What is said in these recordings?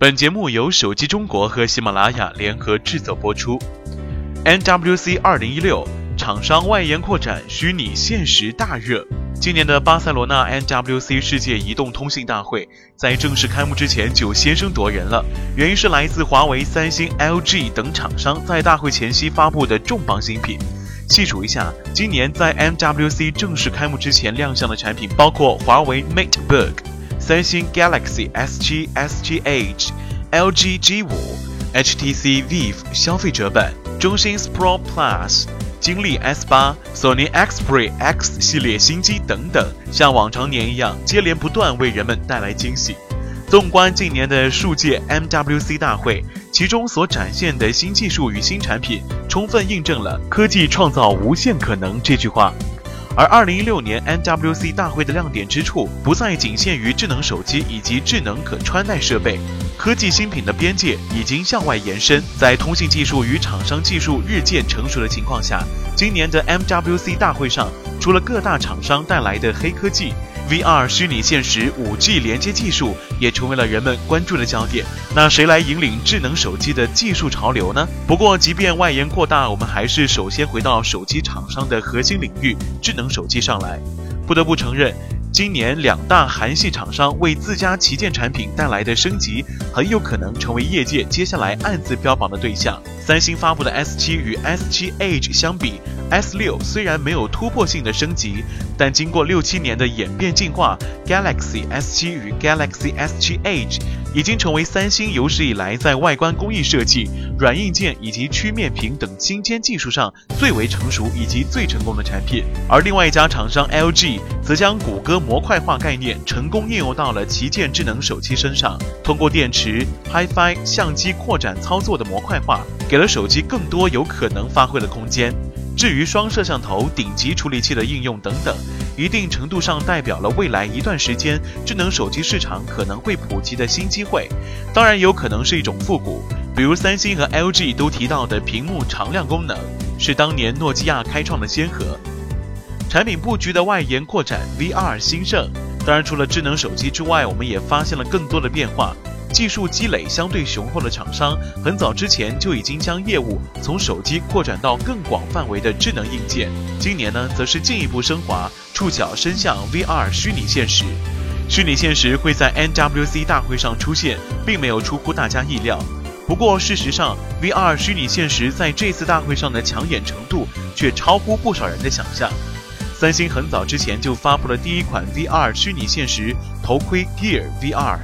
本节目由手机中国和喜马拉雅联合制作播出。NWC 二零一六厂商外延扩展虚拟现实大热。今年的巴塞罗那 NWC 世界移动通信大会在正式开幕之前就先声夺人了，原因是来自华为、三星、LG 等厂商在大会前夕发布的重磅新品。细数一下，今年在 MWC 正式开幕之前亮相的产品包括华为 MateBook。三星 Galaxy S7、S7 Edge、LG G5、HTC Vive 消费者版、中兴 Spro Plus、金立 S8、索尼 Xperia X 系列新机等等，像往常年一样，接连不断为人们带来惊喜。纵观近年的数届 MWC 大会，其中所展现的新技术与新产品，充分印证了“科技创造无限可能”这句话。而二零一六年 MWC 大会的亮点之处不再仅限于智能手机以及智能可穿戴设备，科技新品的边界已经向外延伸。在通信技术与厂商技术日渐成熟的情况下，今年的 MWC 大会上，除了各大厂商带来的黑科技。VR 虚拟现实、5G 连接技术也成为了人们关注的焦点。那谁来引领智能手机的技术潮流呢？不过，即便外延扩大，我们还是首先回到手机厂商的核心领域——智能手机上来。不得不承认。今年两大韩系厂商为自家旗舰产品带来的升级，很有可能成为业界接下来暗自标榜的对象。三星发布的 S7 与 S7 Edge 相比，S6 虽然没有突破性的升级，但经过六七年的演变进化，Galaxy S7 与 Galaxy S7 Edge 已经成为三星有史以来在外观工艺设计、软硬件以及曲面屏等新尖技术上最为成熟以及最成功的产品。而另外一家厂商 LG 则将谷歌。模块化概念成功应用到了旗舰智能手机身上，通过电池、HiFi、相机扩展操作的模块化，给了手机更多有可能发挥的空间。至于双摄像头、顶级处理器的应用等等，一定程度上代表了未来一段时间智能手机市场可能会普及的新机会。当然，有可能是一种复古，比如三星和 LG 都提到的屏幕常亮功能，是当年诺基亚开创的先河。产品布局的外延扩展，VR 兴盛。当然，除了智能手机之外，我们也发现了更多的变化。技术积累相对雄厚的厂商，很早之前就已经将业务从手机扩展到更广范围的智能硬件。今年呢，则是进一步升华，触角伸向 VR 虚拟现实。虚拟现实会在 NWC 大会上出现，并没有出乎大家意料。不过，事实上，VR 虚拟现实在这次大会上的抢眼程度却超乎不少人的想象。三星很早之前就发布了第一款 VR 虚拟现实头盔 Gear VR，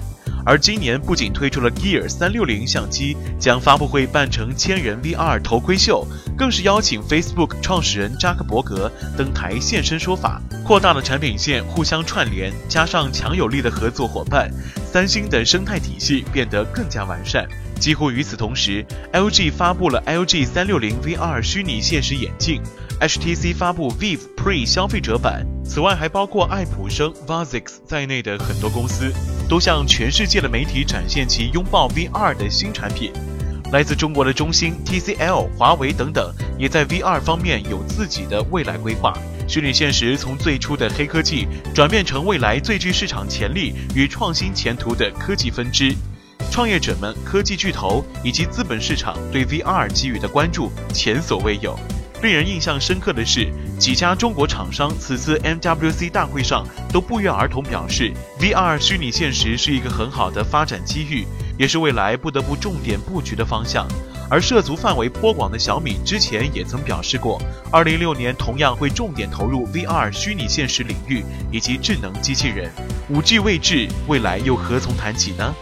而今年不仅推出了 Gear 三六零相机，将发布会办成千人 VR 头盔秀，更是邀请 Facebook 创始人扎克伯格登台现身说法，扩大了产品线互相串联，加上强有力的合作伙伴，三星的生态体系变得更加完善。几乎与此同时，LG 发布了 LG 三六零 VR 虚拟现实眼镜。HTC 发布 Vive Pre 消费者版，此外还包括爱普生、v a z i x 在内的很多公司，都向全世界的媒体展现其拥抱 VR 的新产品。来自中国的中兴、TCL、华为等等，也在 VR 方面有自己的未来规划。虚拟现实从最初的黑科技，转变成未来最具市场潜力与创新前途的科技分支。创业者们、科技巨头以及资本市场对 VR 给予的关注前所未有。令人印象深刻的是，几家中国厂商此次 MWC 大会上都不约而同表示，VR 虚拟现实是一个很好的发展机遇，也是未来不得不重点布局的方向。而涉足范围颇广的小米之前也曾表示过，2016年同样会重点投入 VR 虚拟现实领域以及智能机器人。5G 未至，未来又何从谈起呢？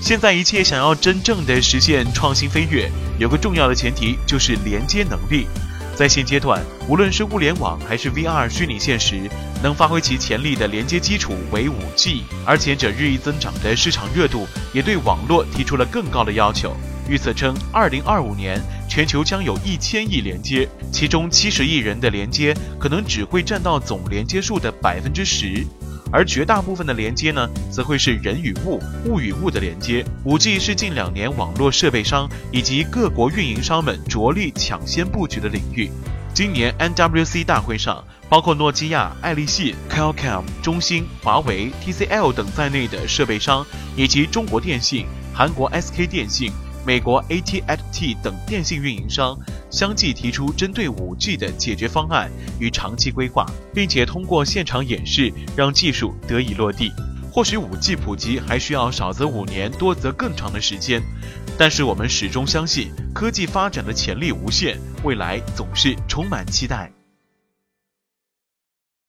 现在一切想要真正的实现创新飞跃，有个重要的前提就是连接能力。在现阶段，无论是物联网还是 VR 虚拟现实，能发挥其潜力的连接基础为 5G，而前者日益增长的市场热度也对网络提出了更高的要求。预测称，2025年全球将有一千亿连接，其中七十亿人的连接可能只会占到总连接数的百分之十。而绝大部分的连接呢，则会是人与物、物与物的连接。五 G 是近两年网络设备商以及各国运营商们着力抢先布局的领域。今年 NWC 大会上，包括诺基亚、爱立信、Qualcomm、中兴、华为、TCL 等在内的设备商，以及中国电信、韩国 SK 电信、美国 AT&T 等电信运营商，相继提出针对 5G 的解决方案与长期规划，并且通过现场演示让技术得以落地。或许 5G 普及还需要少则五年，多则更长的时间，但是我们始终相信科技发展的潜力无限，未来总是充满期待。